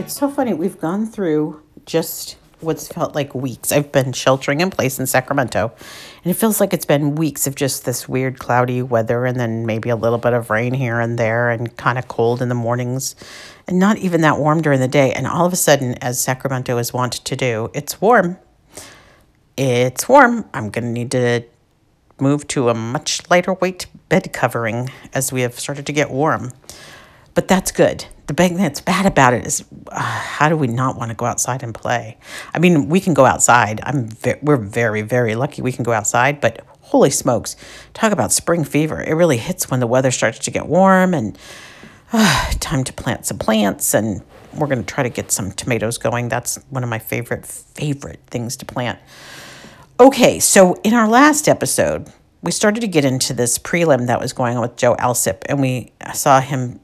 It's so funny. We've gone through just what's felt like weeks. I've been sheltering in place in Sacramento, and it feels like it's been weeks of just this weird cloudy weather and then maybe a little bit of rain here and there and kind of cold in the mornings and not even that warm during the day. And all of a sudden, as Sacramento is wont to do, it's warm. It's warm. I'm going to need to move to a much lighter weight bed covering as we have started to get warm. But that's good. The thing that's bad about it is uh, how do we not want to go outside and play? I mean, we can go outside. I'm ve- we're very very lucky we can go outside, but holy smokes, talk about spring fever. It really hits when the weather starts to get warm and uh, time to plant some plants and we're going to try to get some tomatoes going. That's one of my favorite favorite things to plant. Okay, so in our last episode, we started to get into this prelim that was going on with Joe Alsip, and we saw him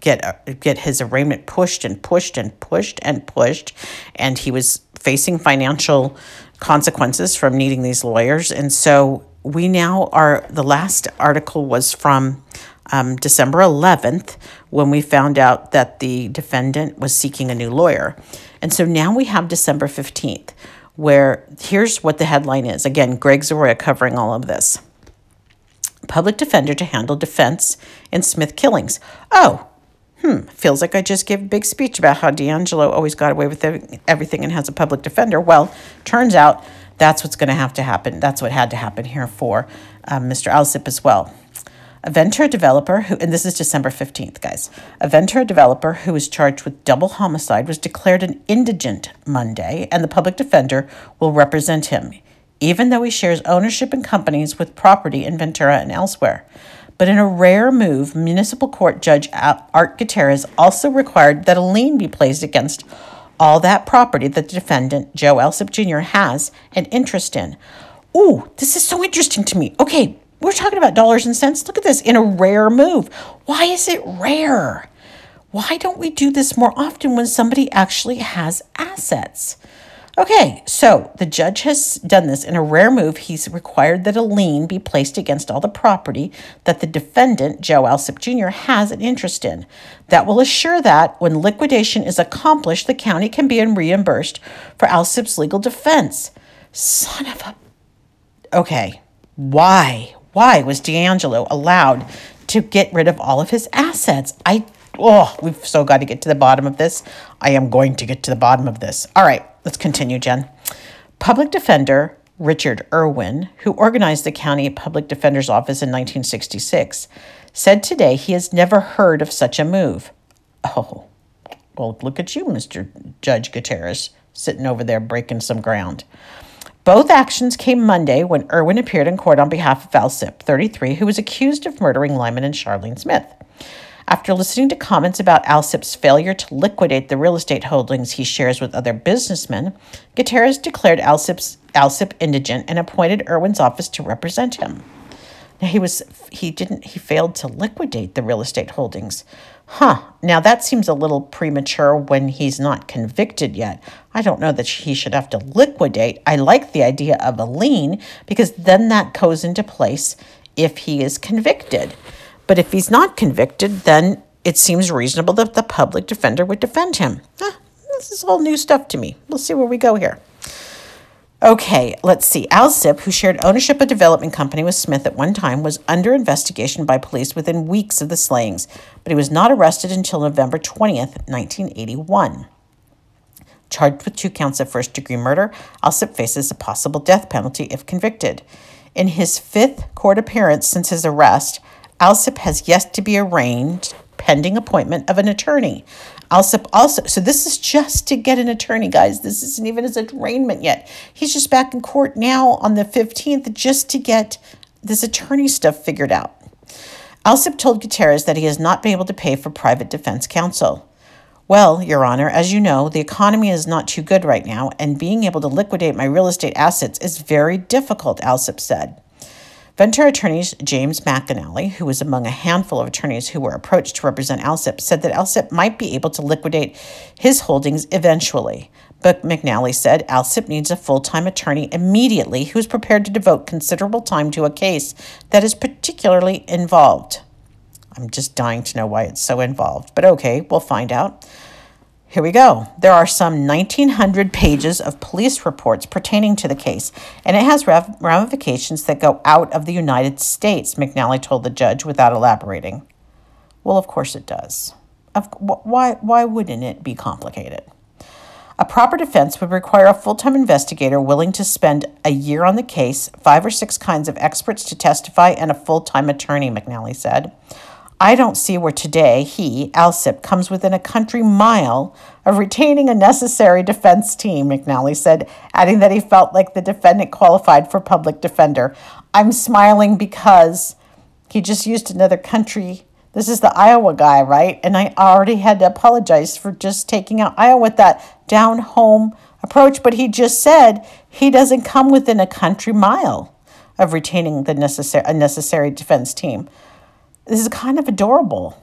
get uh, get his arraignment pushed and pushed and pushed and pushed, and he was facing financial consequences from needing these lawyers. And so we now are. The last article was from um, December 11th when we found out that the defendant was seeking a new lawyer, and so now we have December 15th. Where here's what the headline is. Again, Greg Zoroya covering all of this public defender to handle defense in Smith killings. Oh, hmm, feels like I just gave a big speech about how DeAngelo always got away with everything and has a public defender. Well, turns out that's what's going to have to happen. That's what had to happen here for um, Mr. Alsip as well. A Ventura developer who, and this is December 15th, guys, a Ventura developer who was charged with double homicide was declared an indigent Monday, and the public defender will represent him, even though he shares ownership in companies with property in Ventura and elsewhere. But in a rare move, Municipal Court Judge Art Gutierrez also required that a lien be placed against all that property that the defendant, Joe Alsip Jr., has an interest in. Ooh, this is so interesting to me. Okay, we're talking about dollars and cents. Look at this in a rare move. Why is it rare? Why don't we do this more often when somebody actually has assets? Okay, so the judge has done this in a rare move. He's required that a lien be placed against all the property that the defendant, Joe Alsip Jr., has an interest in. That will assure that when liquidation is accomplished, the county can be reimbursed for Alsip's legal defense. Son of a. Okay, why? Why was DeAngelo allowed to get rid of all of his assets? I Oh, we've so got to get to the bottom of this. I am going to get to the bottom of this. All right, let's continue, Jen. Public defender Richard Irwin, who organized the county public defender's office in 1966, said today he has never heard of such a move. Oh, well, look at you, Mr. Judge Gutierrez, sitting over there breaking some ground. Both actions came Monday when Irwin appeared in court on behalf of Alsip, 33, who was accused of murdering Lyman and Charlene Smith. After listening to comments about Alsip's failure to liquidate the real estate holdings he shares with other businessmen, Gutierrez declared Alsip's, Alsip indigent and appointed Irwin's office to represent him. Now he was he didn't he failed to liquidate the real estate holdings. Huh. Now that seems a little premature when he's not convicted yet. I don't know that he should have to liquidate. I like the idea of a lien because then that goes into place if he is convicted. But if he's not convicted, then it seems reasonable that the public defender would defend him. This is all new stuff to me. We'll see where we go here. Okay, let's see. Alsip, who shared ownership of a development company with Smith at one time, was under investigation by police within weeks of the slayings, but he was not arrested until November 20th, 1981. Charged with two counts of first degree murder, Alsip faces a possible death penalty if convicted. In his fifth court appearance since his arrest, Alsip has yet to be arraigned pending appointment of an attorney. ALSIP also, so this is just to get an attorney, guys. This isn't even his arraignment yet. He's just back in court now on the 15th just to get this attorney stuff figured out. Alsip told Gutierrez that he has not been able to pay for private defense counsel. Well, Your Honor, as you know, the economy is not too good right now, and being able to liquidate my real estate assets is very difficult, Alsip said. Ventura attorneys James McAnally, who was among a handful of attorneys who were approached to represent Alsip, said that Alsip might be able to liquidate his holdings eventually. But McNally said Alsip needs a full time attorney immediately who is prepared to devote considerable time to a case that is particularly involved. I'm just dying to know why it's so involved, but okay, we'll find out. Here we go. There are some 1,900 pages of police reports pertaining to the case, and it has ramifications that go out of the United States, McNally told the judge without elaborating. Well, of course it does. Of, why, why wouldn't it be complicated? A proper defense would require a full time investigator willing to spend a year on the case, five or six kinds of experts to testify, and a full time attorney, McNally said. I don't see where today he, Alsip, comes within a country mile of retaining a necessary defense team, McNally said, adding that he felt like the defendant qualified for public defender. I'm smiling because he just used another country this is the Iowa guy, right? And I already had to apologize for just taking out Iowa with that down home approach, but he just said he doesn't come within a country mile of retaining the necessary a necessary defense team. This is kind of adorable.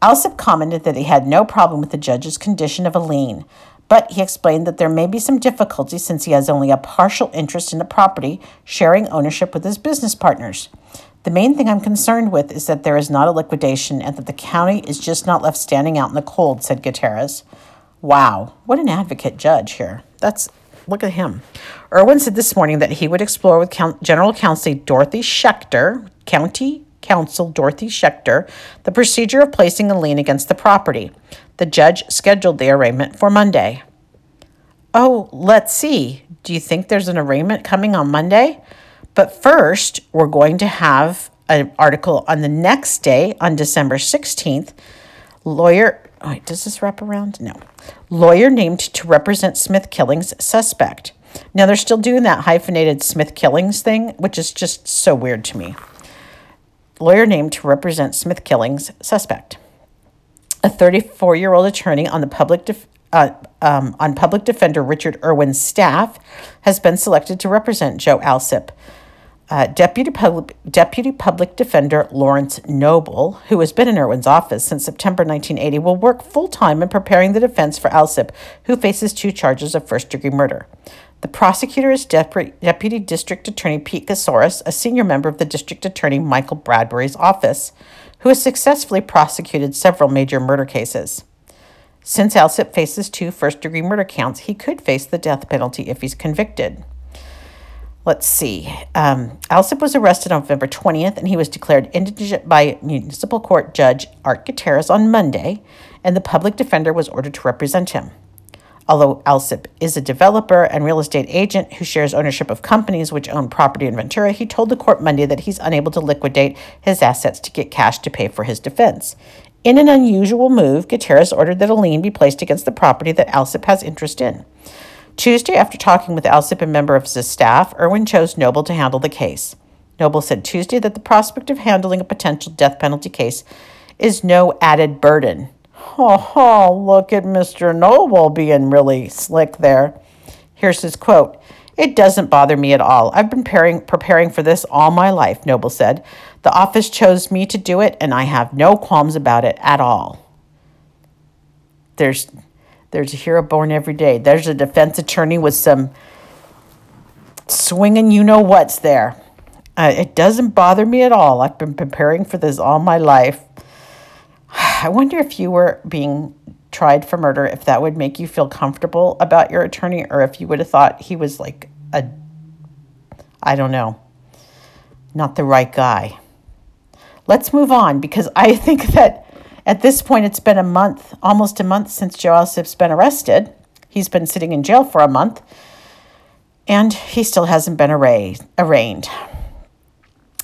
Alsip commented that he had no problem with the judge's condition of a lien, but he explained that there may be some difficulty since he has only a partial interest in the property, sharing ownership with his business partners. The main thing I'm concerned with is that there is not a liquidation and that the county is just not left standing out in the cold, said Gutierrez. Wow, what an advocate judge here. That's look at him. Irwin said this morning that he would explore with General Counsel Dorothy Schechter, County Counsel Dorothy Schechter, the procedure of placing a lien against the property. The judge scheduled the arraignment for Monday. Oh, let's see. Do you think there's an arraignment coming on Monday? But first, we're going to have an article on the next day, on December 16th. Lawyer, wait, does this wrap around? No. Lawyer named to represent Smith Killings suspect. Now, they're still doing that hyphenated Smith Killings thing, which is just so weird to me. Lawyer named to represent Smith Killings suspect. A 34 year old attorney on the public def- uh, um, on public defender Richard Irwin's staff has been selected to represent Joe Alsip. Uh, Deputy, Public, Deputy Public Defender Lawrence Noble, who has been in Irwin's office since September 1980, will work full time in preparing the defense for Alsip, who faces two charges of first degree murder. The prosecutor is Deputy, Deputy District Attorney Pete Gasoris, a senior member of the District Attorney Michael Bradbury's office, who has successfully prosecuted several major murder cases. Since Alsip faces two first degree murder counts, he could face the death penalty if he's convicted. Let's see. Um, Alsip was arrested on November 20th and he was declared indigent by Municipal Court Judge Art Gutierrez on Monday, and the public defender was ordered to represent him. Although Alsip is a developer and real estate agent who shares ownership of companies which own property in Ventura, he told the court Monday that he's unable to liquidate his assets to get cash to pay for his defense. In an unusual move, Gutierrez ordered that a lien be placed against the property that Alsip has interest in. Tuesday, after talking with Alsip and member of his staff, Irwin chose Noble to handle the case. Noble said Tuesday that the prospect of handling a potential death penalty case is no added burden. Oh, look at Mr. Noble being really slick there. Here's his quote It doesn't bother me at all. I've been preparing, preparing for this all my life, Noble said. The office chose me to do it, and I have no qualms about it at all. There's there's a hero born every day. There's a defense attorney with some swinging you know what's there. Uh, it doesn't bother me at all. I've been preparing for this all my life. I wonder if you were being tried for murder, if that would make you feel comfortable about your attorney, or if you would have thought he was like a, I don't know, not the right guy. Let's move on because I think that at this point, it's been a month, almost a month since Joe Alsip's been arrested. He's been sitting in jail for a month, and he still hasn't been arraigned.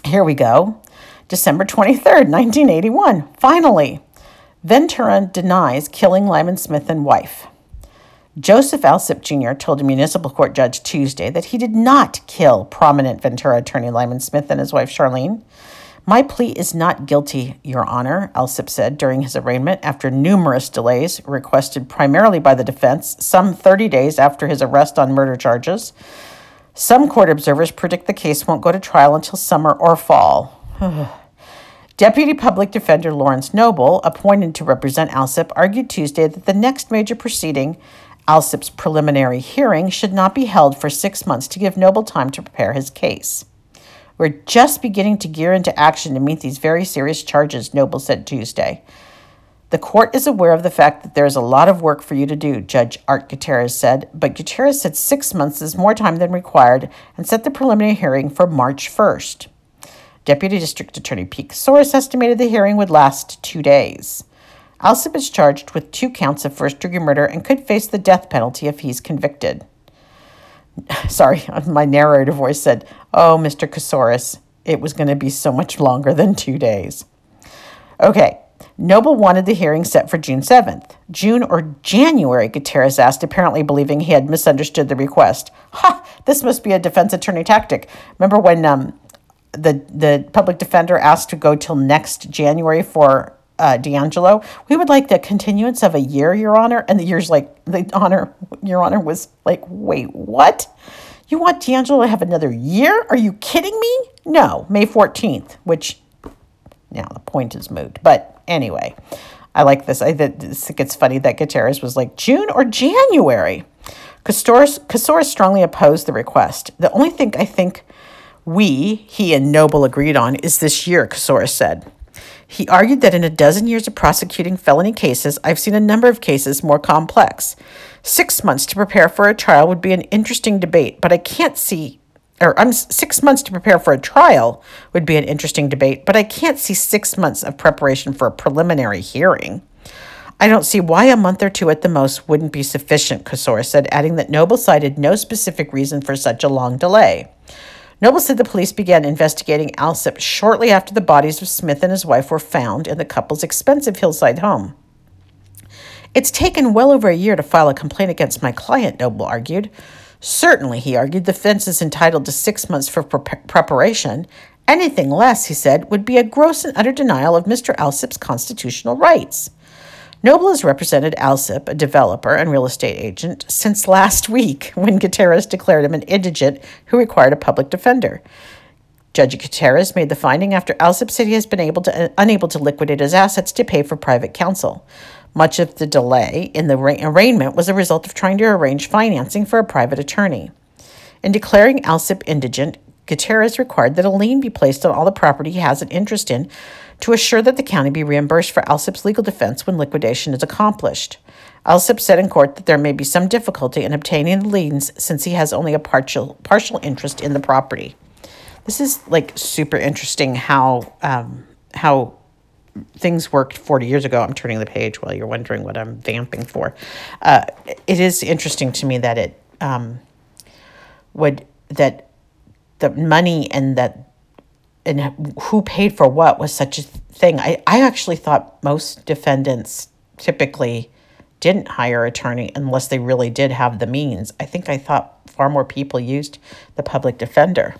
Here we go. December 23rd, 1981. Finally, Ventura denies killing Lyman Smith and wife. Joseph Alsip Jr. told a municipal court judge Tuesday that he did not kill prominent Ventura attorney Lyman Smith and his wife Charlene. My plea is not guilty, Your Honor, Alsip said during his arraignment after numerous delays requested primarily by the defense, some 30 days after his arrest on murder charges. Some court observers predict the case won't go to trial until summer or fall. Deputy Public Defender Lawrence Noble, appointed to represent Alsip, argued Tuesday that the next major proceeding, Alsip's preliminary hearing, should not be held for six months to give Noble time to prepare his case. We're just beginning to gear into action to meet these very serious charges, Noble said Tuesday. The court is aware of the fact that there is a lot of work for you to do, Judge Art Gutierrez said, but Gutierrez said six months is more time than required and set the preliminary hearing for March 1st. Deputy District Attorney Pete Kousouris estimated the hearing would last two days. Alsip is charged with two counts of first degree murder and could face the death penalty if he's convicted. Sorry, my narrator voice said, Oh, Mr. Kousouris, it was going to be so much longer than two days. Okay, Noble wanted the hearing set for June 7th. June or January, Gutierrez asked, apparently believing he had misunderstood the request. Ha! This must be a defense attorney tactic. Remember when um, the, the public defender asked to go till next January for uh, DeAngelo? We would like the continuance of a year, Your Honor. And the year's like, the honor, Your Honor, was like, wait, what? You want DeAngelo to have another year? Are you kidding me? No, May 14th, which now the point is moot. But Anyway, I like this. I think it's funny that Gutierrez was like June or January. Kousouris strongly opposed the request. The only thing I think we, he and Noble agreed on is this year, Kousouris said. He argued that in a dozen years of prosecuting felony cases, I've seen a number of cases more complex. Six months to prepare for a trial would be an interesting debate, but I can't see or I'm six months to prepare for a trial would be an interesting debate, but I can't see six months of preparation for a preliminary hearing. I don't see why a month or two at the most wouldn't be sufficient, Kousouris said, adding that Noble cited no specific reason for such a long delay. Noble said the police began investigating Alsip shortly after the bodies of Smith and his wife were found in the couple's expensive hillside home. It's taken well over a year to file a complaint against my client, Noble argued. Certainly, he argued, the defense is entitled to six months for pre- preparation. Anything less, he said, would be a gross and utter denial of Mr. Alsip's constitutional rights. Noble has represented Alsip, a developer and real estate agent, since last week when Gutierrez declared him an indigent who required a public defender. Judge Gutierrez made the finding after Alsip said he has been able to, uh, unable to liquidate his assets to pay for private counsel. Much of the delay in the arraignment was a result of trying to arrange financing for a private attorney. In declaring Alsip indigent, Gutierrez required that a lien be placed on all the property he has an interest in to assure that the county be reimbursed for Alsip's legal defense when liquidation is accomplished. Alsip said in court that there may be some difficulty in obtaining the liens since he has only a partial partial interest in the property. This is like super interesting how um, how things worked 40 years ago. I'm turning the page while you're wondering what I'm vamping for. Uh, it is interesting to me that it um, would, that the money and that, and who paid for what was such a thing. I, I actually thought most defendants typically didn't hire attorney unless they really did have the means. I think I thought far more people used the public defender.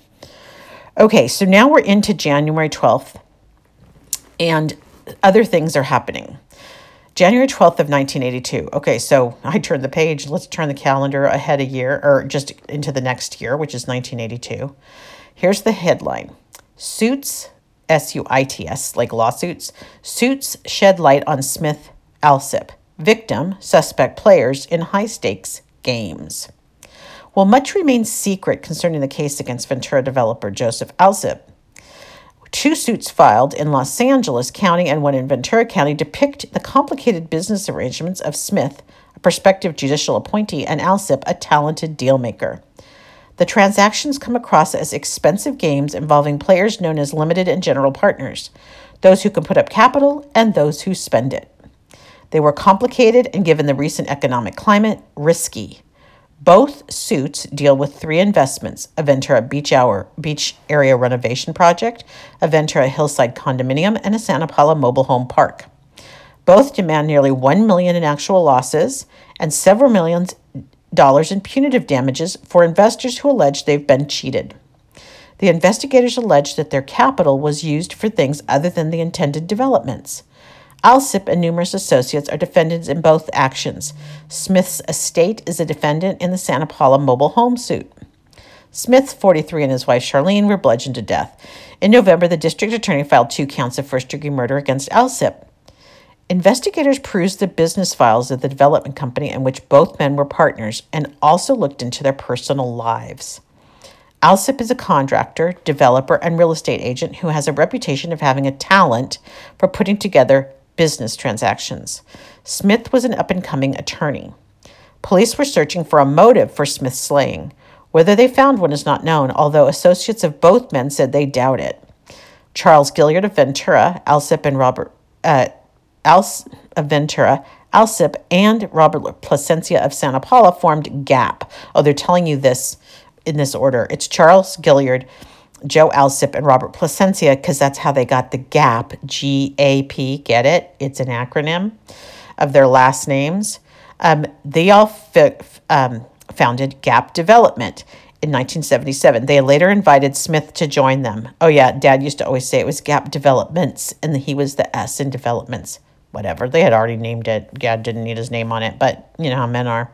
Okay, so now we're into January 12th. And other things are happening. January 12th of 1982. Okay, so I turned the page. Let's turn the calendar ahead a year or just into the next year, which is 1982. Here's the headline. Suits S U I T S like lawsuits. Suits shed light on Smith Alsip. Victim, suspect players in high stakes games. While much remains secret concerning the case against Ventura developer Joseph Alsip, Two suits filed in Los Angeles County and one in Ventura County depict the complicated business arrangements of Smith, a prospective judicial appointee, and Alsip, a talented dealmaker. The transactions come across as expensive games involving players known as limited and general partners, those who can put up capital and those who spend it. They were complicated and, given the recent economic climate, risky. Both suits deal with three investments a Ventura Beach, Hour, Beach Area Renovation Project, a Ventura Hillside Condominium, and a Santa Paula Mobile Home Park. Both demand nearly 1 million in actual losses and several millions dollars in punitive damages for investors who allege they've been cheated. The investigators allege that their capital was used for things other than the intended developments. Alsip and numerous associates are defendants in both actions. Smith's estate is a defendant in the Santa Paula mobile home suit. Smith, 43, and his wife Charlene were bludgeoned to death. In November, the district attorney filed two counts of first degree murder against Alsip. Investigators perused the business files of the development company in which both men were partners and also looked into their personal lives. Alsip is a contractor, developer, and real estate agent who has a reputation of having a talent for putting together business transactions. Smith was an up and coming attorney. Police were searching for a motive for Smith's slaying. Whether they found one is not known, although associates of both men said they doubt it. Charles Gilliard of Ventura, Alsip and Robert uh, Als of Ventura, Alsip and Robert Placencia of Santa Paula formed GAP. Oh, they're telling you this in this order. It's Charles Gilliard, Joe Alsip, and Robert Placencia because that's how they got the GAP. G A P. Get it? It's an acronym of their last names. Um, they all um, founded GAP Development in 1977. They later invited Smith to join them. Oh, yeah, Dad used to always say it was GAP Developments, and he was the S in developments. Whatever. They had already named it. Dad didn't need his name on it, but you know how men are.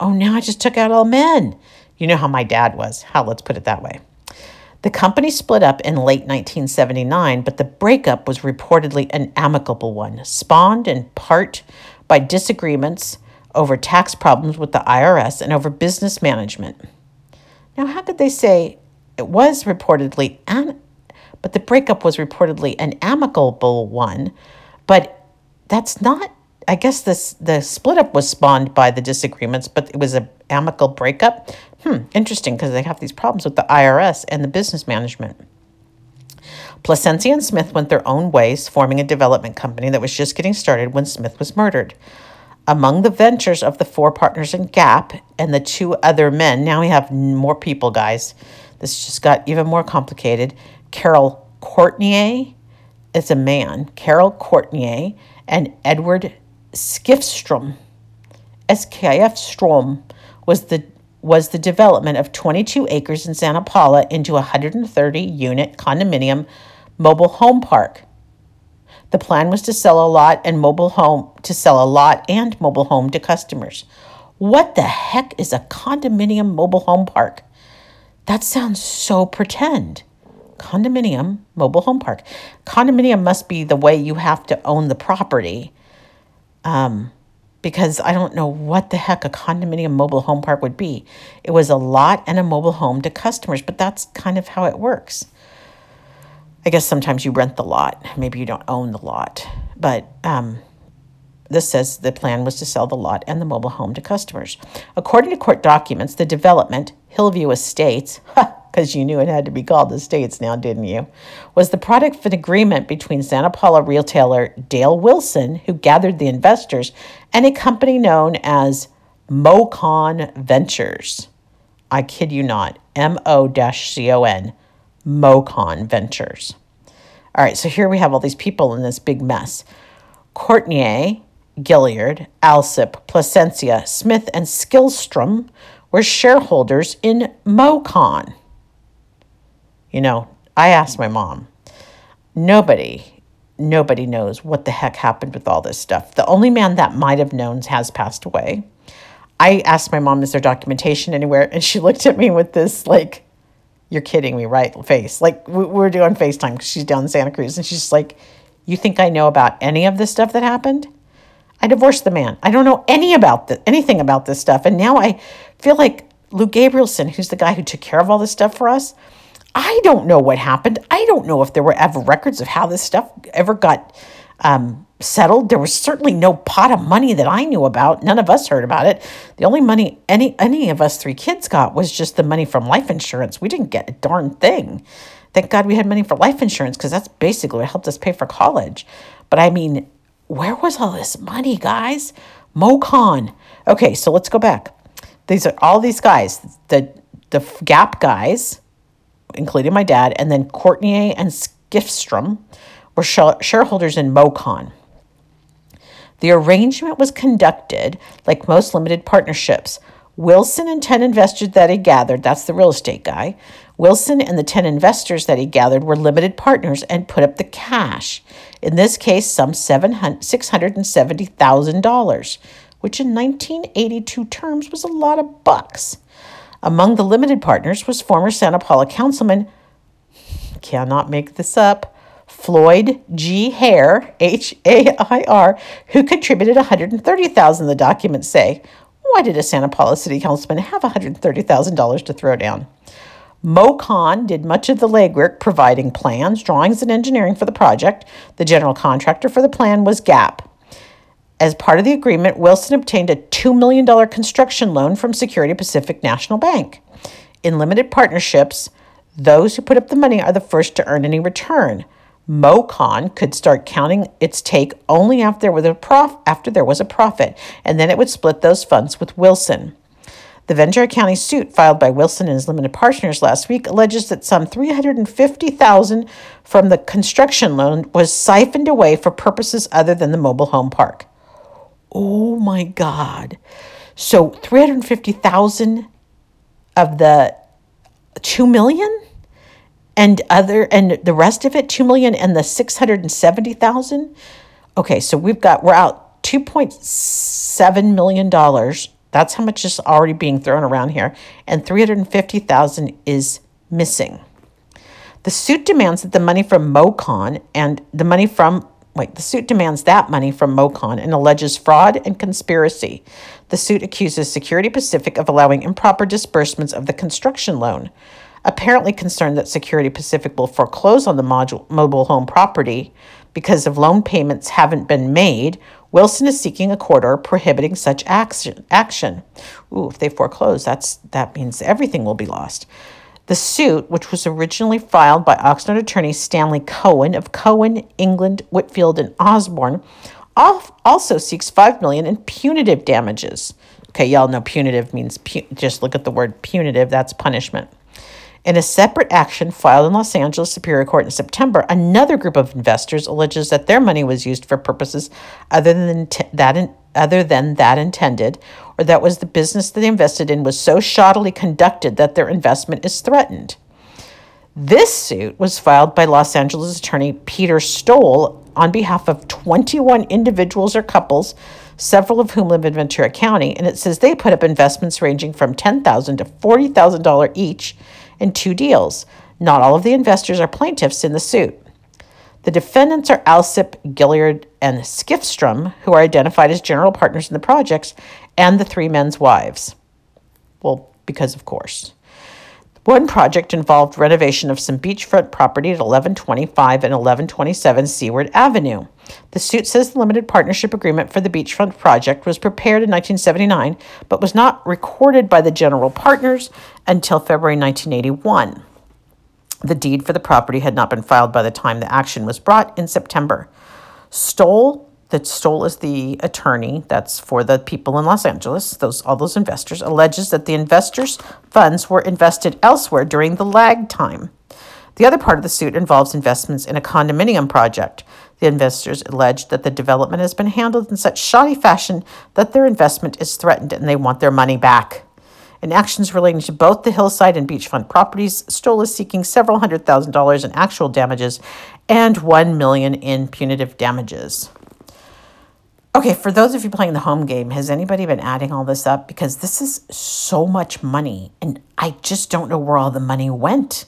Oh, now I just took out all men. You know how my dad was. How, let's put it that way. The company split up in late 1979, but the breakup was reportedly an amicable one, spawned in part by disagreements over tax problems with the IRS and over business management. Now, how could they say it was reportedly an but the breakup was reportedly an amicable one, but that's not I guess this the split up was spawned by the disagreements, but it was an amicable breakup. Hmm, interesting because they have these problems with the IRS and the business management. Placencia and Smith went their own ways, forming a development company that was just getting started when Smith was murdered. Among the ventures of the four partners in Gap and the two other men, now we have more people, guys. This just got even more complicated. Carol Courtnier is a man, Carol Courtnier, and Edward Skiffstrom. SKF Strom was the was the development of 22 acres in Santa Paula into a 130 unit condominium mobile home park. The plan was to sell a lot and mobile home to sell a lot and mobile home to customers. What the heck is a condominium mobile home park? That sounds so pretend. Condominium mobile home park. Condominium must be the way you have to own the property. Um, because I don't know what the heck a condominium mobile home park would be. It was a lot and a mobile home to customers, but that's kind of how it works. I guess sometimes you rent the lot. Maybe you don't own the lot. But um, this says the plan was to sell the lot and the mobile home to customers. According to court documents, the development, Hillview Estates, because you knew it had to be called the States now, didn't you? Was the product of an agreement between Santa Paula retailer Dale Wilson, who gathered the investors, and a company known as Mocon Ventures. I kid you not, M O C O N Mocon Ventures. All right, so here we have all these people in this big mess. Courtnier, Gilliard, Alsip, Placencia, Smith, and Skillstrom were shareholders in Mocon. You know, I asked my mom, nobody, nobody knows what the heck happened with all this stuff. The only man that might have known has passed away. I asked my mom, is there documentation anywhere? And she looked at me with this, like, you're kidding me, right? Face. Like we, we're doing FaceTime she's down in Santa Cruz, and she's like, "You think I know about any of this stuff that happened?" I divorced the man. I don't know any about the, anything about this stuff, and now I feel like Lou Gabrielson, who's the guy who took care of all this stuff for us. I don't know what happened. I don't know if there were ever records of how this stuff ever got um, settled. There was certainly no pot of money that I knew about. None of us heard about it. The only money any any of us three kids got was just the money from life insurance. We didn't get a darn thing. Thank God we had money for life insurance because that's basically what helped us pay for college. But I mean, where was all this money, guys? Mocon. Okay, so let's go back. These are all these guys, the the Gap guys, including my dad, and then Courtney and Skifstrom were shareholders in Mocon. The arrangement was conducted like most limited partnerships. Wilson and 10 investors that he gathered, that's the real estate guy, Wilson and the 10 investors that he gathered were limited partners and put up the cash. In this case, some $670,000, which in 1982 terms was a lot of bucks. Among the limited partners was former Santa Paula councilman, cannot make this up, Floyd G. Hair, H A I R, who contributed 130,000 the documents say. Why did a Santa Paula city councilman have $130,000 to throw down? MoCon did much of the legwork, providing plans, drawings, and engineering for the project. The general contractor for the plan was GAP. As part of the agreement, Wilson obtained a $2 million construction loan from Security Pacific National Bank. In limited partnerships, those who put up the money are the first to earn any return. MoCon could start counting its take only after there was a prof- after there was a profit, and then it would split those funds with Wilson. The Ventura County suit filed by Wilson and his limited partners last week alleges that some 350,000 from the construction loan was siphoned away for purposes other than the mobile home park. Oh my god. So 350,000 of the 2 million and other and the rest of it 2 million and the 670,000. Okay, so we've got we're out 2.7 million dollars that's how much is already being thrown around here, and 350,000 is missing. The suit demands that the money from MoCon and the money from wait, the suit demands that money from MoCon and alleges fraud and conspiracy. The suit accuses Security Pacific of allowing improper disbursements of the construction loan. Apparently concerned that Security Pacific will foreclose on the module, mobile home property because of loan payments haven't been made Wilson is seeking a court order prohibiting such action. action. Ooh, if they foreclose, that's that means everything will be lost. The suit, which was originally filed by Oxnard attorney Stanley Cohen of Cohen, England, Whitfield, and Osborne, also seeks five million in punitive damages. Okay, y'all know punitive means pu- just look at the word punitive. That's punishment. In a separate action filed in Los Angeles Superior Court in September, another group of investors alleges that their money was used for purposes other than that in- other than that intended, or that was the business that they invested in was so shoddily conducted that their investment is threatened. This suit was filed by Los Angeles attorney Peter Stoll on behalf of 21 individuals or couples, several of whom live in Ventura County, and it says they put up investments ranging from 10,000 to $40,000 each in two deals. Not all of the investors are plaintiffs in the suit. The defendants are Alsip, Gilliard, and Skifstrom, who are identified as general partners in the projects, and the three men's wives. Well, because of course. One project involved renovation of some beachfront property at 1125 and 1127 Seaward Avenue. The suit says the limited partnership agreement for the beachfront project was prepared in 1979 but was not recorded by the general partners until February 1981. The deed for the property had not been filed by the time the action was brought in September. Stoll that Stoll is the attorney that's for the people in Los Angeles, those all those investors, alleges that the investors' funds were invested elsewhere during the lag time. The other part of the suit involves investments in a condominium project. The investors allege that the development has been handled in such shoddy fashion that their investment is threatened and they want their money back. In actions relating to both the hillside and beachfront properties, Stoll is seeking several hundred thousand dollars in actual damages and one million in punitive damages. Okay, for those of you playing the home game, has anybody been adding all this up? Because this is so much money, and I just don't know where all the money went.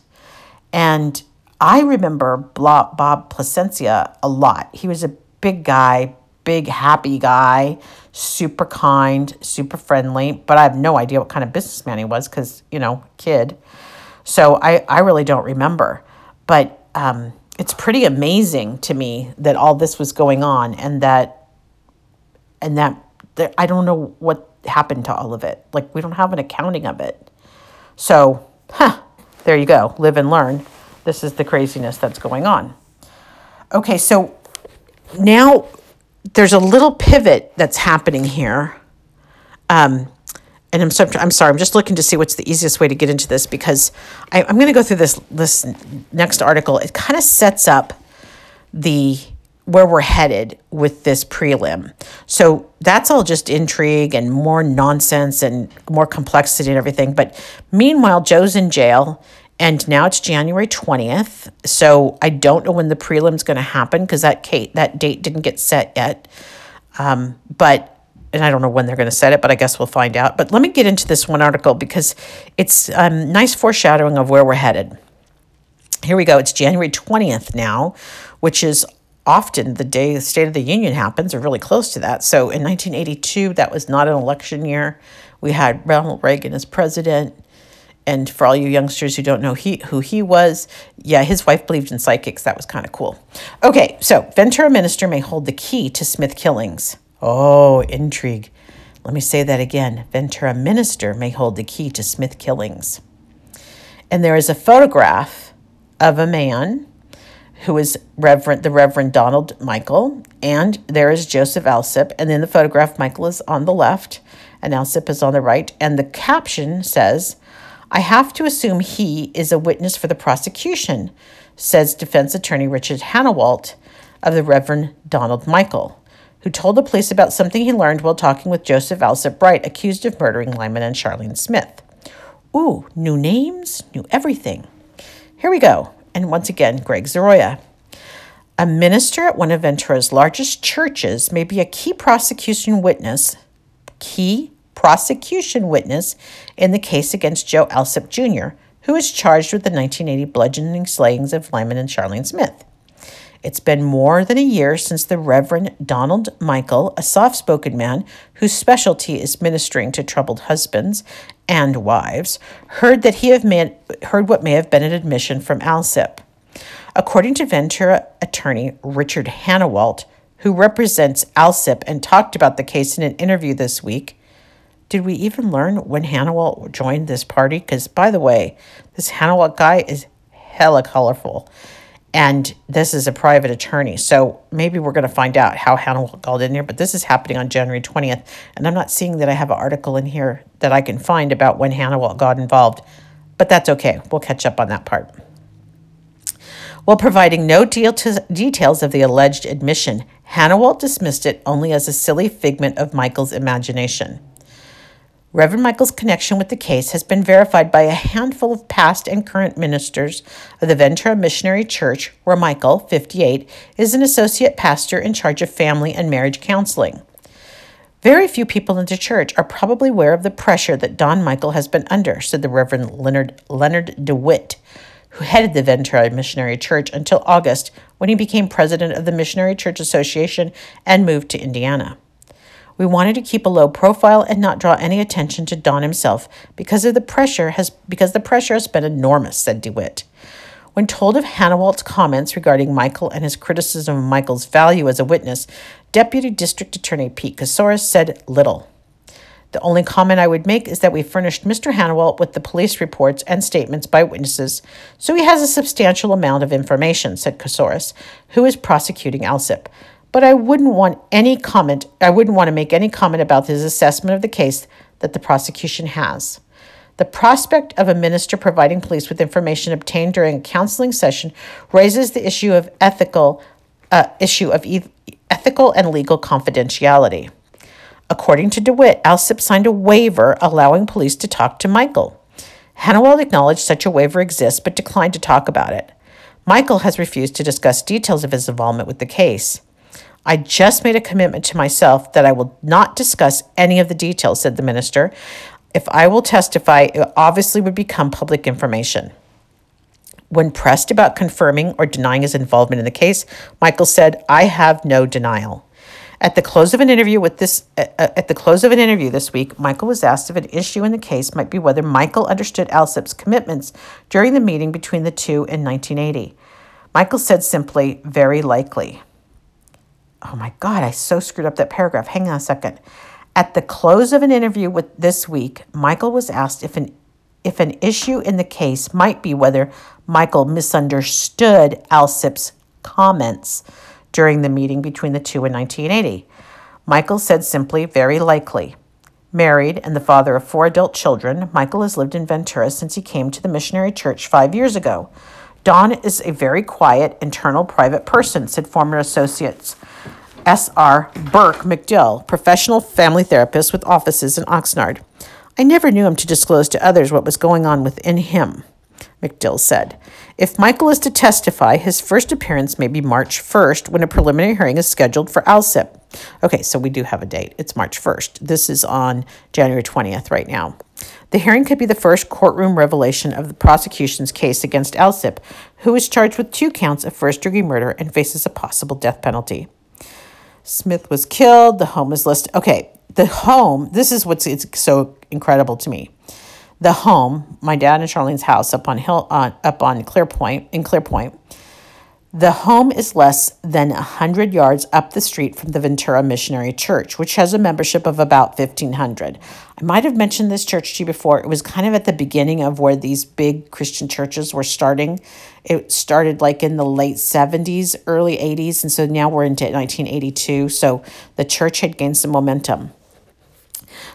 And I remember Bob Placencia a lot. He was a big guy, big, happy guy, super kind, super friendly, but I have no idea what kind of businessman he was because, you know, kid. So I, I really don't remember. But um, it's pretty amazing to me that all this was going on and that and that, that I don't know what happened to all of it. Like we don't have an accounting of it. So, huh, there you go. Live and learn. This is the craziness that's going on. Okay, so now there's a little pivot that's happening here. Um, and I'm, I'm sorry, I'm just looking to see what's the easiest way to get into this because I, I'm going to go through this this next article. It kind of sets up the where we're headed with this prelim. So that's all just intrigue and more nonsense and more complexity and everything. But meanwhile, Joe's in jail and now it's January 20th. So I don't know when the prelim's going to happen because that Kate that date didn't get set yet. Um, but and I don't know when they're going to set it, but I guess we'll find out. But let me get into this one article because it's um, nice foreshadowing of where we're headed. Here we go. It's January 20th now, which is often the day the State of the Union happens, or really close to that. So in 1982, that was not an election year. We had Ronald Reagan as president. And for all you youngsters who don't know he, who he was, yeah, his wife believed in psychics. That was kind of cool. Okay, so Ventura minister may hold the key to Smith killings. Oh, intrigue. Let me say that again. Ventura minister may hold the key to Smith killings. And there is a photograph of a man who is Reverend the Reverend Donald Mikel, and there is Joseph Alsip, and in the photograph, Mikel is on the left, and Alsip is on the right, and the caption says, "I have to assume he is a witness for the prosecution," says defense attorney Richard Hanawalt of the Reverend Donald Mikel, who told the police about something he learned while talking with Joseph Alsip Bright, accused of murdering Lyman and Charlene Smith. Ooh, new names, new everything. Here we go and once again, Greg Zoroya. A minister at one of Ventura's largest churches may be a key prosecution witness, key prosecution witness in the case against Joe Alsip Jr., who is charged with the 1980 bludgeoning slayings of Lyman and Charlene Smith. It's been more than a year since the Reverend Donald Mikel, a soft spoken man whose specialty is ministering to troubled husbands and wives, heard that he have made, heard what may have been an admission from Alsip. According to Ventura attorney Richard Hanawalt, who represents Alsip and talked about the case in an interview this week, did we even learn when Hanawalt joined this party? Because, by the way, this Hanawalt guy is hella colorful and this is a private attorney. So maybe we're going to find out how Hannah got in here, but this is happening on January 20th. And I'm not seeing that I have an article in here that I can find about when Hannah got involved, but that's okay. We'll catch up on that part. While providing no deal details of the alleged admission, Hannah Hanawalt dismissed it only as a silly figment of Mikel's imagination. Reverend Mikel's connection with the case has been verified by a handful of past and current ministers of the Ventura Missionary Church, where Mikel, 58, is an associate pastor in charge of family and marriage counseling. Very few people in the church are probably aware of the pressure that Don Mikel has been under, said the Reverend Leonard, Leonard DeWitt, who headed the Ventura Missionary Church until August when he became president of the Missionary Church Association and moved to Indiana. We wanted to keep a low profile and not draw any attention to Don himself because of the pressure has because the pressure has been enormous, said DeWitt. When told of Hanawalt's comments regarding Mikel and his criticism of Mikel's value as a witness, Deputy District Attorney Pete Kosaris said little. The only comment I would make is that we furnished Mr. Hanawalt with the police reports and statements by witnesses, so he has a substantial amount of information, said Kosaris, who is prosecuting Alsip but I wouldn't want any comment, I wouldn't want to make any comment about his assessment of the case that the prosecution has. The prospect of a minister providing police with information obtained during a counseling session raises the issue of ethical uh, issue of e- ethical and legal confidentiality. According to DeWitt, Alsip signed a waiver allowing police to talk to Mikel. Hanawalt acknowledged such a waiver exists but declined to talk about it. Mikel has refused to discuss details of his involvement with the case. I just made a commitment to myself that I will not discuss any of the details, said the minister. If I will testify, it obviously would become public information. When pressed about confirming or denying his involvement in the case, Mikel said, "I have no denial." At the close of an interview with this uh, uh at the close of an interview this week, Mikel was asked if an issue in the case might be whether Mikel understood Alsip's commitments during the meeting between the two in 1980. Mikel said simply, "Very likely." Oh my God, I so screwed up that paragraph. Hang on a second. At the close of an interview with this week, Mikel was asked if an if an issue in the case might be whether Mikel misunderstood Alsip's comments during the meeting between the two in 1980. Mikel said simply, very likely. Married and the father of four adult children, Mikel has lived in Ventura since he came to the missionary church five years ago. Don is a very quiet, internal, private person, said former associates S.R. Burke McDill, professional family therapist with offices in Oxnard. I never knew him to disclose to others what was going on within him, McDill said. If Mikel is to testify, his first appearance may be March 1st when a preliminary hearing is scheduled for Alsip. Okay, so we do have a date. It's March 1st. This is on January 20th right now. The hearing could be the first courtroom revelation of the prosecution's case against Alsip, who is charged with two counts of first degree murder and faces a possible death penalty. Smith was killed. The home is listed. Okay, the home, this is what's it's so incredible to me. The home, my dad and Charlene's house up on Hill, on, up on Clearpoint, in Clearpoint, the home is less than 100 yards up the street from the Ventura Missionary Church, which has a membership of about 1,500. I might have mentioned this church to you before. It was kind of at the beginning of where these big Christian churches were starting. It started like in the late 70s, early 80s, and so now we're into 1982. So the church had gained some momentum.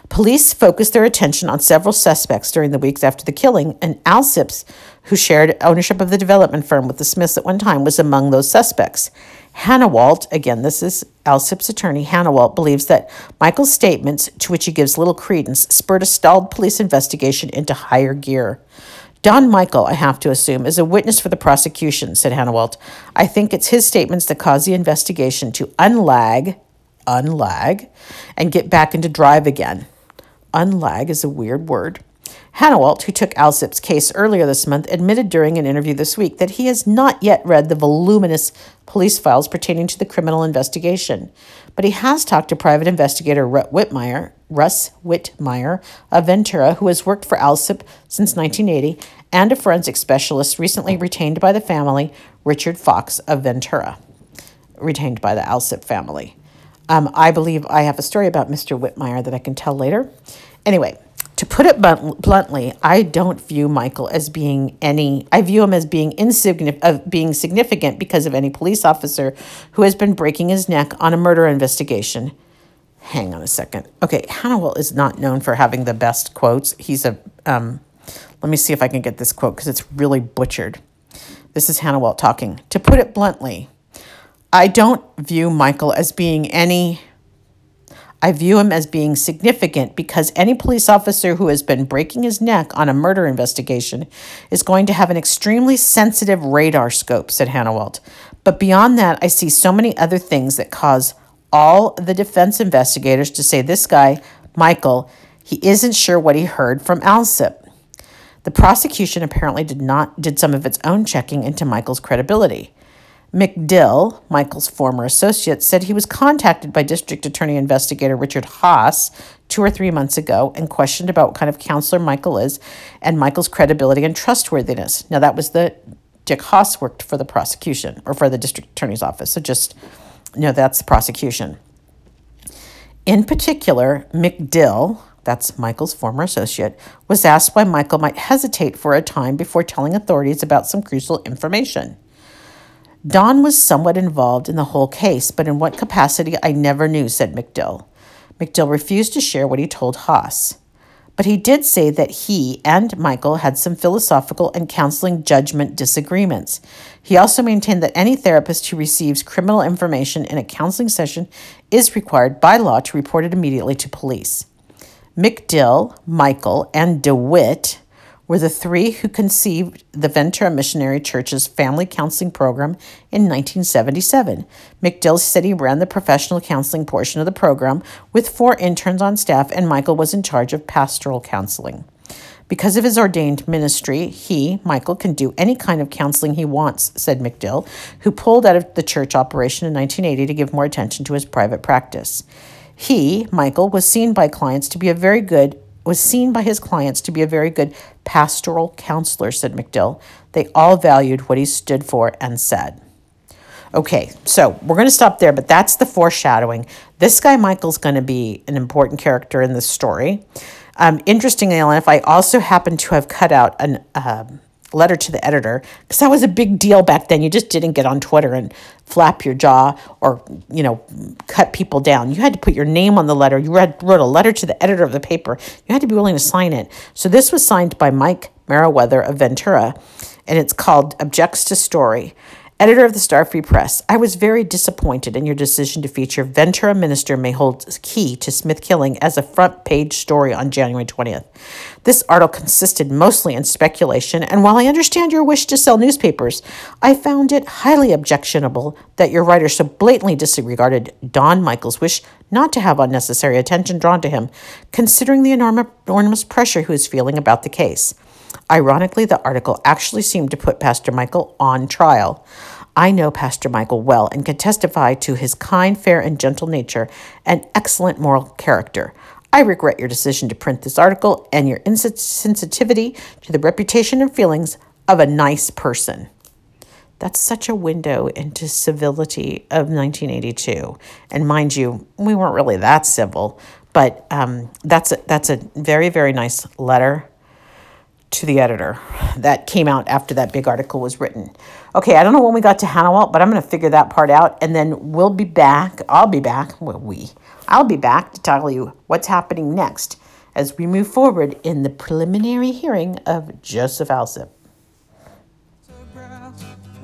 Police focused their attention on several suspects during the weeks after the killing, and Alsipps, who shared ownership of the development firm with the Smiths at one time, was among those suspects. Hannawalt, again, this is Alsip's attorney, Hannawalt, believes that Mikel's statements, to which he gives little credence, spurred a stalled police investigation into higher gear. Don Mikel, I have to assume, is a witness for the prosecution, said Hannawalt. I think it's his statements that caused the investigation to unlag, unlag, and get back into drive again. Unlag is a weird word. Hannawalt, who took Alsip's case earlier this month, admitted during an interview this week that he has not yet read the voluminous police files pertaining to the criminal investigation, but he has talked to private investigator Russ Whitmire, Russ Whitmire of Ventura, who has worked for Alsip since 1980, and a forensic specialist recently retained by the family, Richard Fox of Ventura, retained by the Alsip family. Um, I believe I have a story about Mr. Whitmire that I can tell later. Anyway, to put it bluntly, I don't view Mikel as being any. I view him as being insignificant, of being significant because of any police officer who has been breaking his neck on a murder investigation. Hang on a second. Okay, Hannawalt is not known for having the best quotes. He's a. Um, let me see if I can get this quote because it's really butchered. This is Hannawalt talking. To put it bluntly, I don't view Mikel as being any. I view him as being significant because any police officer who has been breaking his neck on a murder investigation is going to have an extremely sensitive radar scope, said Hannawalt. But beyond that, I see so many other things that cause all the defense investigators to say this guy, Mikel, he isn't sure what he heard from Alsip. The prosecution apparently did not did some of its own checking into Mikel's credibility. McDill, Mikel's former associate, said he was contacted by District Attorney Investigator Richard Haas two or three months ago and questioned about what kind of counselor Mikel is and Mikel's credibility and trustworthiness. Now, that was the Dick Haas worked for the prosecution or for the District Attorney's office. So just you know, that's the prosecution. In particular, McDill, that's Mikel's former associate, was asked why Mikel might hesitate for a time before telling authorities about some crucial information. Don was somewhat involved in the whole case, but in what capacity I never knew, said McDill. McDill refused to share what he told Haas. But he did say that he and Mikel had some philosophical and counseling judgment disagreements. He also maintained that any therapist who receives criminal information in a counseling session is required by law to report it immediately to police. McDill, Mikel, and DeWitt were the three who conceived the Ventura Missionary Church's family counseling program in 1977. McDill said he ran the professional counseling portion of the program with four interns on staff, and Mikel was in charge of pastoral counseling. Because of his ordained ministry, he, Mikel, can do any kind of counseling he wants, said McDill, who pulled out of the church operation in 1980 to give more attention to his private practice. He, Mikel, was seen by clients to be a very good was seen by his clients to be a very good pastoral counselor, said McDill. They all valued what he stood for and said. Okay, so we're going to stop there, but that's the foreshadowing. This guy, Mikel's going to be an important character in this story. Um, interestingly enough, I also happen to have cut out an. Um, letter to the editor because that was a big deal back then. You just didn't get on Twitter and flap your jaw or, you know, cut people down. You had to put your name on the letter. You read, wrote a letter to the editor of the paper. You had to be willing to sign it. So this was signed by Mike Meriwether of Ventura, and it's called Objects to Story. Editor of the Star Free Press, I was very disappointed in your decision to feature Ventura Minister may hold key to Smith killing as a front page story on January 20th. This article consisted mostly in speculation, and while I understand your wish to sell newspapers, I found it highly objectionable that your writer so blatantly disregarded Don Mikel's wish not to have unnecessary attention drawn to him, considering the enormous, enormous pressure he was feeling about the case. Ironically, the article actually seemed to put Pastor Mikel on trial. I know Pastor Mikel well and can testify to his kind, fair, and gentle nature and excellent moral character. I regret your decision to print this article and your insensitivity to the reputation and feelings of a nice person. That's such a window into civility of 1982. And mind you, we weren't really that civil, but um, that's a, that's a very very nice letter to the editor that came out after that big article was written. Okay, I don't know when we got to Hannawalt, but I'm going to figure that part out, and then we'll be back. I'll be back. Well, we. I'll be back to tell you what's happening next as we move forward in the preliminary hearing of Joseph Alsip.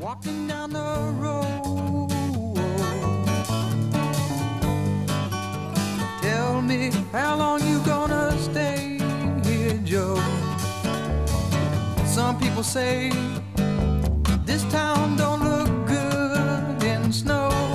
walking down the road. Tell me how long you gonna stay here, Joe. Some people say this town don't look good in snow.